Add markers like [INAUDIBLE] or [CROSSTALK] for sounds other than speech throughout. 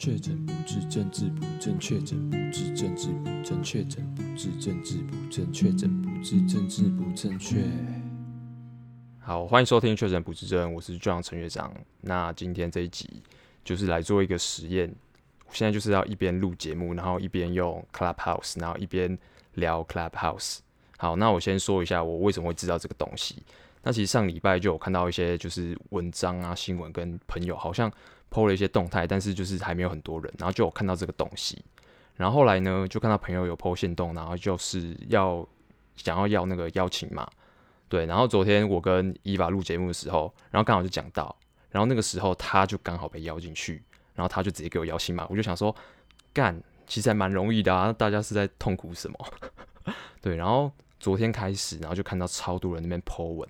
确诊不治，政治不正确；确诊不治，政治不正确；确诊不治，政治不正确；确诊不治，政治不正确。好，欢迎收听《确诊不治症》，我是壮陈乐章。那今天这一集就是来做一个实验，我现在就是要一边录节目，然后一边用 Clubhouse，然后一边聊 Clubhouse。好，那我先说一下我为什么会知道这个东西。那其实上礼拜就有看到一些就是文章啊、新闻，跟朋友好像。PO 了一些动态，但是就是还没有很多人，然后就有看到这个东西，然后后来呢，就看到朋友有 PO 限动，然后就是要想要要那个邀请码，对，然后昨天我跟伊娃录节目的时候，然后刚好就讲到，然后那个时候他就刚好被邀进去，然后他就直接给我邀请码，我就想说，干，其实还蛮容易的啊，大家是在痛苦什么？[LAUGHS] 对，然后昨天开始，然后就看到超多人那边 PO 文，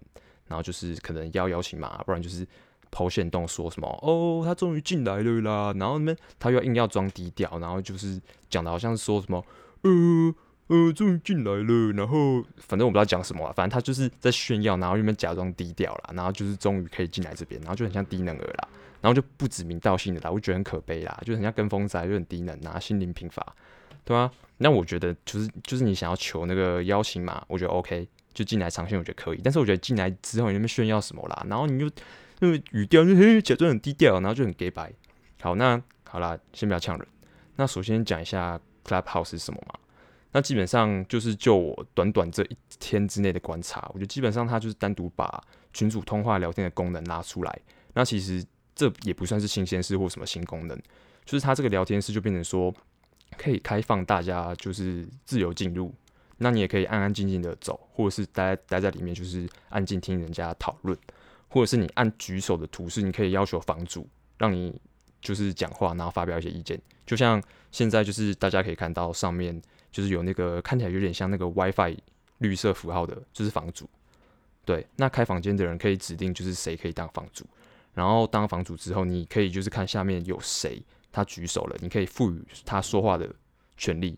然后就是可能要邀请码，不然就是。抛线动说什么？哦，他终于进来了啦！然后那他又硬要装低调，然后就是讲的好像是说什么，呃呃，终于进来了。然后反正我不知道讲什么，反正他就是在炫耀，然后那边假装低调啦，然后就是终于可以进来这边，然后就很像低能儿啦，然后就不指名道姓的啦，我觉得很可悲啦，就很像跟风仔，就很低能啊，心灵贫乏，对吧？那我觉得就是就是你想要求那个邀请码，我觉得 OK，就进来尝鲜，我觉得可以。但是我觉得进来之后你那边炫耀什么啦？然后你就。那个语调就嘿，假装很低调，然后就很假掰。好，那好啦，先不要呛人。那首先讲一下 Clubhouse 是什么嘛？那基本上就是就我短短这一天之内的观察，我觉得基本上它就是单独把群组通话聊天的功能拉出来。那其实这也不算是新鲜事或什么新功能，就是它这个聊天室就变成说可以开放大家就是自由进入，那你也可以安安静静的走，或者是待待在里面就是安静听人家讨论。或者是你按举手的图示，你可以要求房主让你就是讲话，然后发表一些意见。就像现在就是大家可以看到上面就是有那个看起来有点像那个 WiFi 绿色符号的，就是房主。对，那开房间的人可以指定就是谁可以当房主，然后当房主之后，你可以就是看下面有谁他举手了，你可以赋予他说话的权利。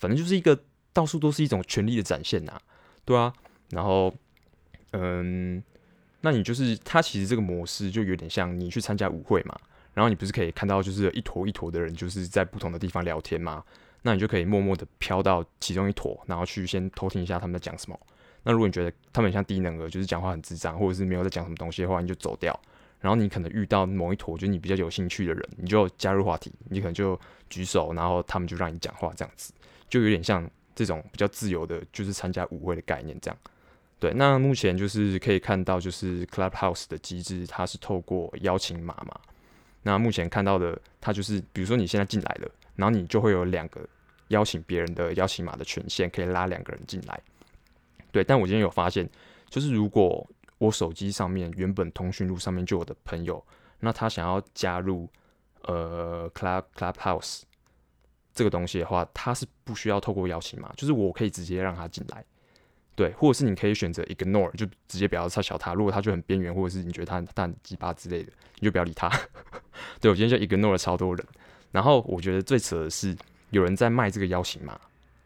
反正就是一个到处都是一种权力的展现呐、对啊。然后，嗯。那你就是它，其实这个模式就有点像你去参加舞会嘛，然后你不是可以看到就是一坨一坨的人就是在不同的地方聊天嘛，那你就可以默默的飘到其中一坨，然后去先偷听一下他们在讲什么。那如果你觉得他们像低能儿，就是讲话很智障，或者是没有在讲什么东西的话，你就走掉。然后你可能遇到某一坨就是你比较有兴趣的人，你就加入话题，你可能就举手，然后他们就让你讲话，这样子就有点像这种比较自由的，就是参加舞会的概念这样。对，那目前就是可以看到，就是 Clubhouse 的机制，它是透过邀请码嘛。那目前看到的，它就是，比如说你现在进来了，然后你就会有两个邀请别人的邀请码的权限，可以拉两个人进来。对，但我今天有发现，就是如果我手机上面原本通讯录上面就有的朋友，那他想要加入呃 Club Clubhouse 这个东西的话，他是不需要透过邀请码，就是我可以直接让他进来。对，或者是你可以选择 ignore，就直接不要插小他。如果他就很边缘，或者是你觉得他他很鸡巴之类的，你就不要理他。[LAUGHS] 对，我今天就 ignore 了超多人。然后我觉得最扯的是，有人在卖这个邀请码。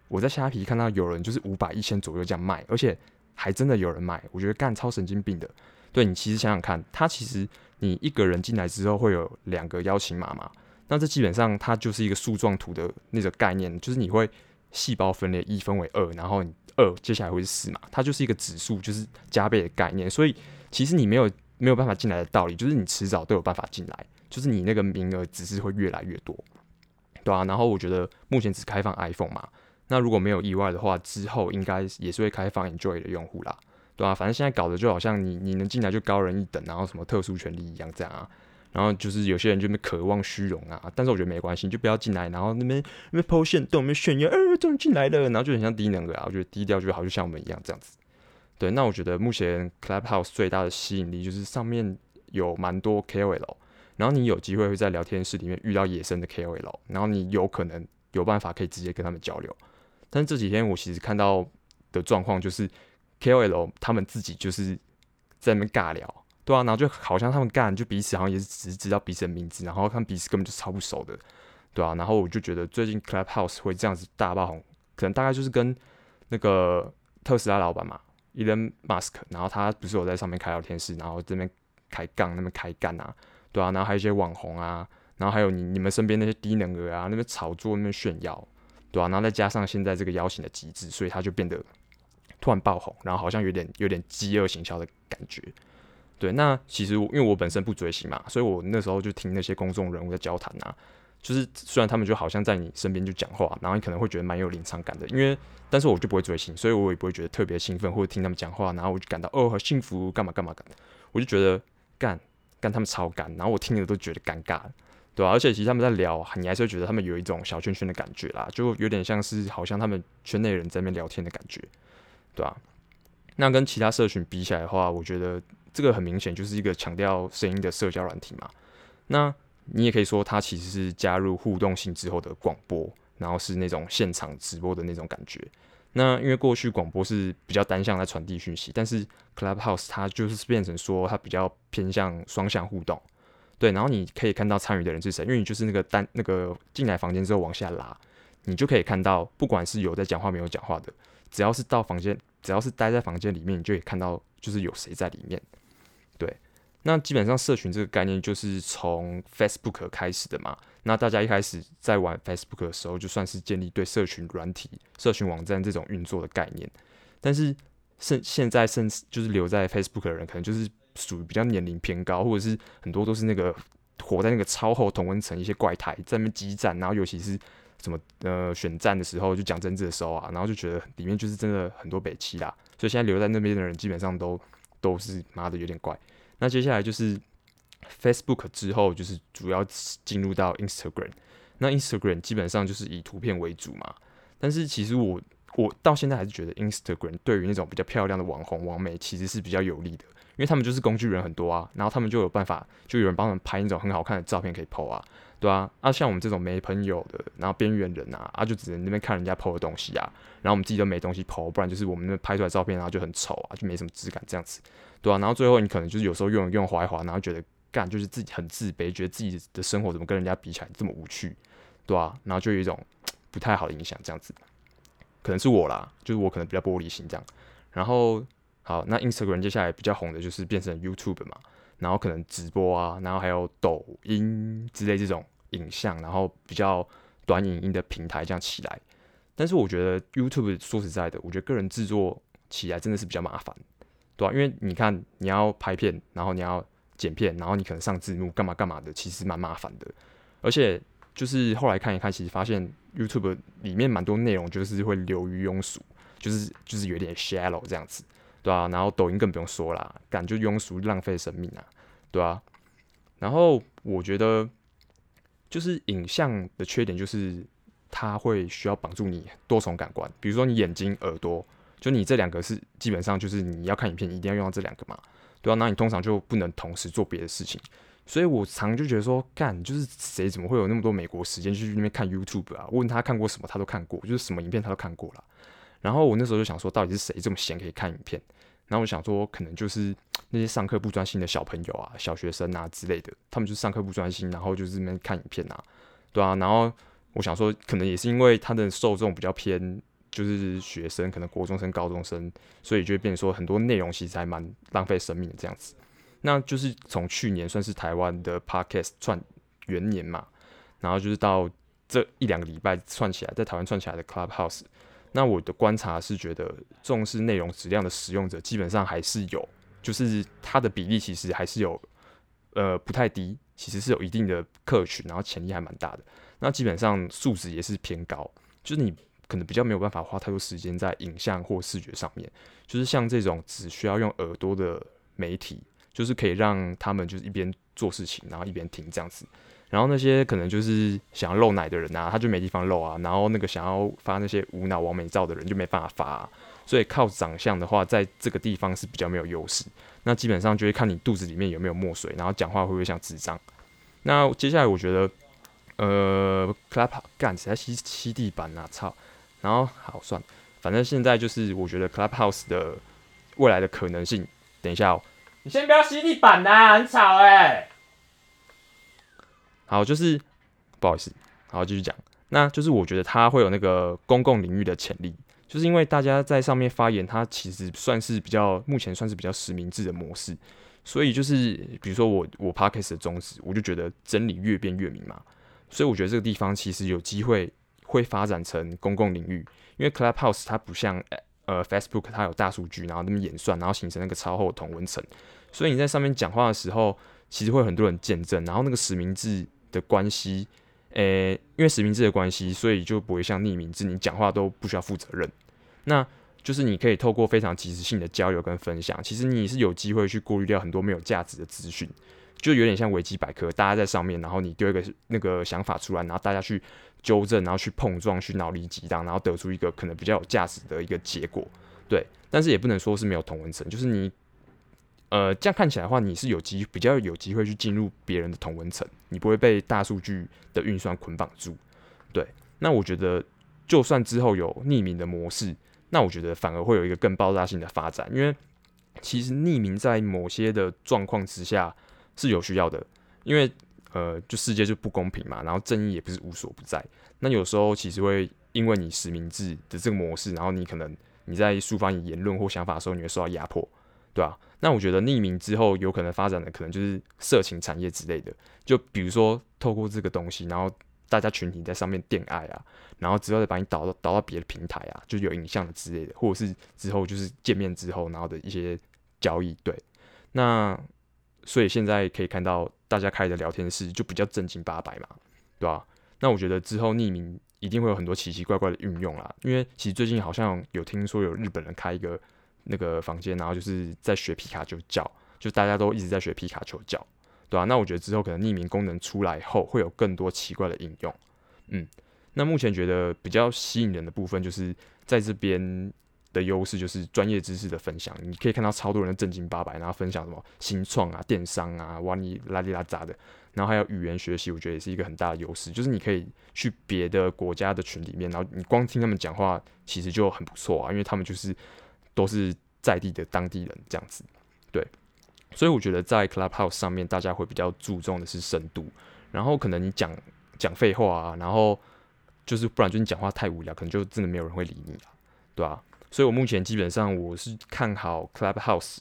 我在虾皮看到有人就是五百、一千左右这样卖，而且还真的有人买。我觉得干超神经病的。对，你其实想想看，他其实你一个人进来之后会有两个邀请码嘛？那这基本上它就是一个树状图的那个概念，就是你会细胞分裂一分为二，然后你。二接下来会是四嘛？它就是一个指数，就是加倍的概念。所以其实你没有没有办法进来的道理，就是你迟早都有办法进来，就是你那个名额只是会越来越多，对啊。然后我觉得目前只开放 iPhone 嘛，那如果没有意外的话，之后应该也是会开放 Enjoy 的用户啦，对啊。反正现在搞得就好像你你能进来就高人一等，然后什么特殊权利一样这样啊。然后就是有些人就渴望虚荣啊，但是我觉得没关系，你就不要进来，然后那边那边抛线对我们炫耀，呃，终于进来了，然后就很像低能的啊，我觉得低调就好，就像我们一样这样子。对，那我觉得目前 Clubhouse 最大的吸引力就是上面有蛮多 KOL，然后你有机会会在聊天室里面遇到野生的 KOL，然后你有可能有办法可以直接跟他们交流。但这几天我其实看到的状况就是 KOL 他们自己就是在那边尬聊。对啊，然后就好像他们干，就彼此好像也是只是知道彼此的名字，然后他们彼此根本就超不熟的，对啊，然后我就觉得最近 Clubhouse 会这样子大爆红，可能大概就是跟那个特斯拉老板嘛，Elon Musk，然后他不是有在上面开聊天室，然后这边开杠，那边开干啊，对啊，然后还有一些网红啊，然后还有你你们身边那些低能儿啊，那边炒作那边炫耀，对、啊？然后再加上现在这个邀请的机制，所以他就变得突然爆红，然后好像有点有点饥饿行销的感觉。对，那其实我因为我本身不追星嘛，所以我那时候就听那些公众人物的交谈啊，就是虽然他们就好像在你身边就讲话，然后你可能会觉得蛮有临场感的，因为但是我就不会追星，所以我也不会觉得特别兴奋，或者听他们讲话，然后我就感到哦，好幸福，干嘛干嘛干，我就觉得干干他们超干，然后我听了都觉得尴尬，对吧、啊？而且其实他们在聊，你还是会觉得他们有一种小圈圈的感觉啦，就有点像是好像他们圈内人在那边聊天的感觉，对吧、啊？那跟其他社群比起来的话，我觉得。这个很明显就是一个强调声音的社交软体嘛。那你也可以说它其实是加入互动性之后的广播，然后是那种现场直播的那种感觉。那因为过去广播是比较单向来传递讯息，但是 Clubhouse 它就是变成说它比较偏向双向互动。对，然后你可以看到参与的人是谁，因为你就是那个单那个进来房间之后往下拉，你就可以看到不管是有在讲话没有讲话的，只要是到房间，只要是待在房间里面，你就可以看到就是有谁在里面。对，那基本上社群这个概念就是从 Facebook 开始的嘛。那大家一开始在玩 Facebook 的时候，就算是建立对社群软体、社群网站这种运作的概念。但是现现在甚至就是留在 Facebook 的人，可能就是属于比较年龄偏高，或者是很多都是那个活在那个超后同温层一些怪胎在那边激战，然后尤其是什么呃选战的时候就讲政治的时候啊，然后就觉得里面就是真的很多北七啦。所以现在留在那边的人基本上都。都是妈的有点怪。那接下来就是 Facebook 之后，就是主要进入到 Instagram。那 Instagram 基本上就是以图片为主嘛。但是其实我我到现在还是觉得 Instagram 对于那种比较漂亮的网红网美其实是比较有利的，因为他们就是工具人很多啊，然后他们就有办法，就有人帮他们拍那种很好看的照片可以 po 啊。对啊，啊，像我们这种没朋友的，然后边缘人啊，啊，就只能那边看人家 po 的东西啊，然后我们自己都没东西 po，不然就是我们那拍出来照片，然后就很丑啊，就没什么质感这样子，对啊，然后最后你可能就是有时候用用滑一滑，然后觉得干就是自己很自卑，觉得自己的生活怎么跟人家比起来这么无趣，对啊，然后就有一种不太好的影响这样子，可能是我啦，就是我可能比较玻璃心这样，然后好，那 Instagram 接下来比较红的就是变成 YouTube 嘛，然后可能直播啊，然后还有抖音之类这种。影像，然后比较短影音的平台这样起来，但是我觉得 YouTube 说实在的，我觉得个人制作起来真的是比较麻烦，对吧？因为你看你要拍片，然后你要剪片，然后你可能上字幕干嘛干嘛的，其实蛮麻烦的。而且就是后来看一看，其实发现 YouTube 里面蛮多内容就是会流于庸俗，就是就是有点 shallow 这样子，对啊？然后抖音更不用说啦，感觉庸俗浪费生命啊，对啊？然后我觉得。就是影像的缺点，就是它会需要绑住你多重感官，比如说你眼睛、耳朵，就你这两个是基本上就是你要看影片一定要用到这两个嘛，对啊，那你通常就不能同时做别的事情，所以我常就觉得说，干就是谁怎么会有那么多美国时间去那边看 YouTube 啊？问他看过什么，他都看过，就是什么影片他都看过了。然后我那时候就想说，到底是谁这么闲可以看影片？然后我想说，可能就是那些上课不专心的小朋友啊、小学生啊之类的，他们就上课不专心，然后就是那边看影片啊，对啊。然后我想说，可能也是因为他的受众比较偏，就是学生，可能国中生、高中生，所以就会变成说很多内容其实还蛮浪费生命的这样子。那就是从去年算是台湾的 Podcast 串元年嘛，然后就是到这一两个礼拜串起来，在台湾串起来的 Clubhouse。那我的观察是觉得重视内容质量的使用者基本上还是有，就是它的比例其实还是有，呃，不太低，其实是有一定的客群，然后潜力还蛮大的。那基本上素质也是偏高，就是你可能比较没有办法花太多时间在影像或视觉上面，就是像这种只需要用耳朵的媒体，就是可以让他们就是一边做事情，然后一边听这样子。然后那些可能就是想要露奶的人啊，他就没地方露啊。然后那个想要发那些无脑网美照的人就没办法发啊。所以靠长相的话，在这个地方是比较没有优势。那基本上就会看你肚子里面有没有墨水，然后讲话会不会像智障。那接下来我觉得，呃，Club 干谁在吸吸地板啊？操！然后好算，反正现在就是我觉得 Clubhouse 的未来的可能性。等一下哦，你先不要吸地板呐，很吵哎。好，就是不好意思，好继续讲。那就是我觉得它会有那个公共领域的潜力，就是因为大家在上面发言，它其实算是比较目前算是比较实名制的模式，所以就是比如说我我 Podcast 的宗旨，我就觉得真理越辩越明嘛。所以我觉得这个地方其实有机会会发展成公共领域，因为 Clubhouse 它不像呃 Facebook，它有大数据，然后那么演算，然后形成那个超厚的同温层。所以你在上面讲话的时候，其实会很多人见证，然后那个实名制的关系，诶、因为实名制的关系，所以就不会像匿名制，你讲话都不需要负责任。那就是你可以透过非常即时性的交流跟分享，其实你是有机会去过滤掉很多没有价值的资讯，就有点像维基百科，大家在上面，然后你丢一个那个想法出来，然后大家去纠正，然后去碰撞，去脑力激荡，然后得出一个可能比较有价值的一个结果。对，但是也不能说是没有同文层，就是你。呃，这样看起来的话，你是有机比较有机会去进入别人的同温层，你不会被大数据的运算捆绑住。对，那我觉得，就算之后有匿名的模式，那我觉得反而会有一个更爆炸性的发展，因为其实匿名在某些的状况之下是有需要的，因为呃，就世界就不公平嘛，然后正义也不是无所不在。那有时候其实会因为你实名制的这个模式，然后你可能你在抒发你言论或想法的时候，你会受到压迫。对啊，那我觉得匿名之后有可能发展的可能就是色情产业之类的，就比如说透过这个东西，然后大家群体在上面电爱啊，然后之后再把你导到导到别的平台啊，就有影像的之类的，或者是之后就是见面之后然后的一些交易。对，那所以现在可以看到大家开的聊天室就比较正经八百嘛，对吧、那我觉得之后匿名一定会有很多奇奇怪怪的运用啦，因为其实最近好像有听说有日本人开一个。那个房间，然后就是在学皮卡丘叫，就大家都一直在学皮卡丘叫，对、啊？那我觉得之后可能匿名功能出来后，会有更多奇怪的应用。嗯，那目前觉得比较吸引人的部分，就是在这边的优势就是专业知识的分享。你可以看到超多人的正经八百，然后分享什么新创啊、电商啊、哇你拉里拉杂的，然后还有语言学习，我觉得也是一个很大的优势。就是你可以去别的国家的群里面，然后你光听他们讲话，其实就很不错啊，因为他们就是。都是在地的当地人这样子，对，所以我觉得在 Clubhouse 上面，大家会比较注重的是深度，然后可能你讲讲废话啊，然后就是不然就你讲话太无聊，可能就真的没有人会理你了，对吧？所以我目前基本上我是看好 Clubhouse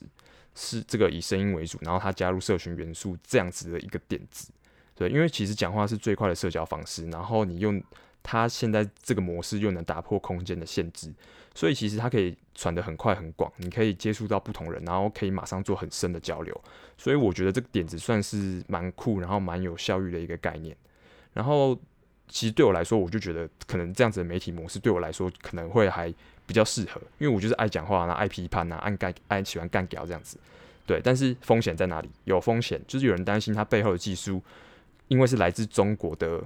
是这个以声音为主，然后它加入社群元素这样子的一个点子，对，因为其实讲话是最快的社交方式，然后你用它现在这个模式又能打破空间的限制。所以其实它可以传得很快很广，你可以接触到不同人，然后可以马上做很深的交流。所以我觉得这个点子算是蛮酷，然后蛮有效率的一个概念。然后其实对我来说，我就觉得可能这样子的媒体模式对我来说可能会还比较适合，因为我就是爱讲话，然后爱批判啊，爱干爱喜欢干屌这样子。对，但是风险在哪里？有风险就是有人担心它背后的技术，因为是来自中国的。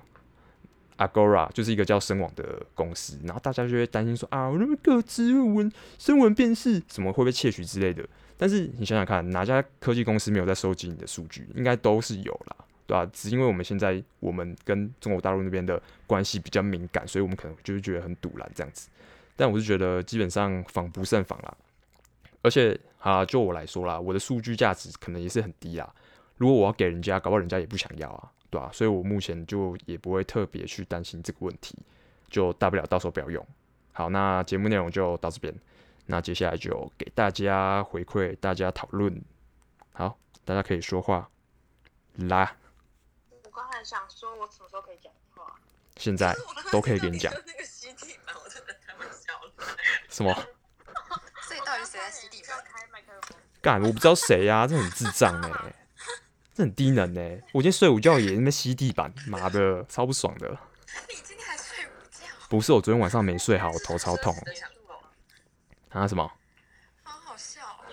Agora 就是一个叫声网的公司，然后大家就会担心说啊，我那么个指纹、声纹辨识什么会被窃取之类的。但是你想想看，哪家科技公司没有在收集你的数据？应该都是有啦，对吧？只因为我们现在我们跟中国大陆那边的关系比较敏感，所以我们可能就是觉得很赌烂这样子。但我是觉得基本上防不胜防啦。而且啊，就我来说啦，我的数据价值可能也是很低啦。如果我要给人家，搞不好人家也不想要啊。对啊，所以我目前就也不会特别去担心这个问题，就大不了到时候不要用。好，那节目内容就到这边，那接下来就给大家回馈，大家讨论。好，大家可以说话。来，我刚才想说，我什么时候可以讲话？[LAUGHS] 现在都可以给你讲。[LAUGHS] [LAUGHS] 什么？所以到底谁在吸地板？干，我不知道谁呀、啊，这很智障哎、欸。很低能呢、欸，我今天睡午觉也在那边吸地板，妈的，超不爽的。你今天还睡午觉？不是，我昨天晚上没睡好，我头超痛。啊什么？好好笑、喔，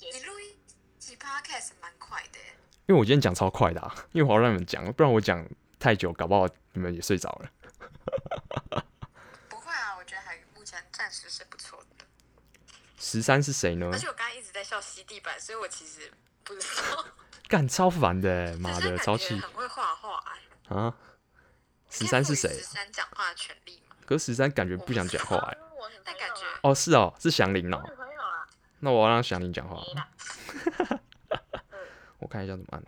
你录一集 podcast 蛮快的。因为我今天讲超快的、啊，因为我要让你们讲，不然我讲太久，搞不好你们也睡着了。不会啊，我觉得还目前暂时是不错的。十三是谁呢？而且我刚刚一直在笑吸地板，所以我其实不知道。干超烦的，妈的，超气！很会画画啊！十三是谁？十三讲话的权利吗？可是十三感觉不想讲话哎。但感觉哦，是哦，是祥林哦。那我要让祥林讲话。[LAUGHS] 我看一下怎么按。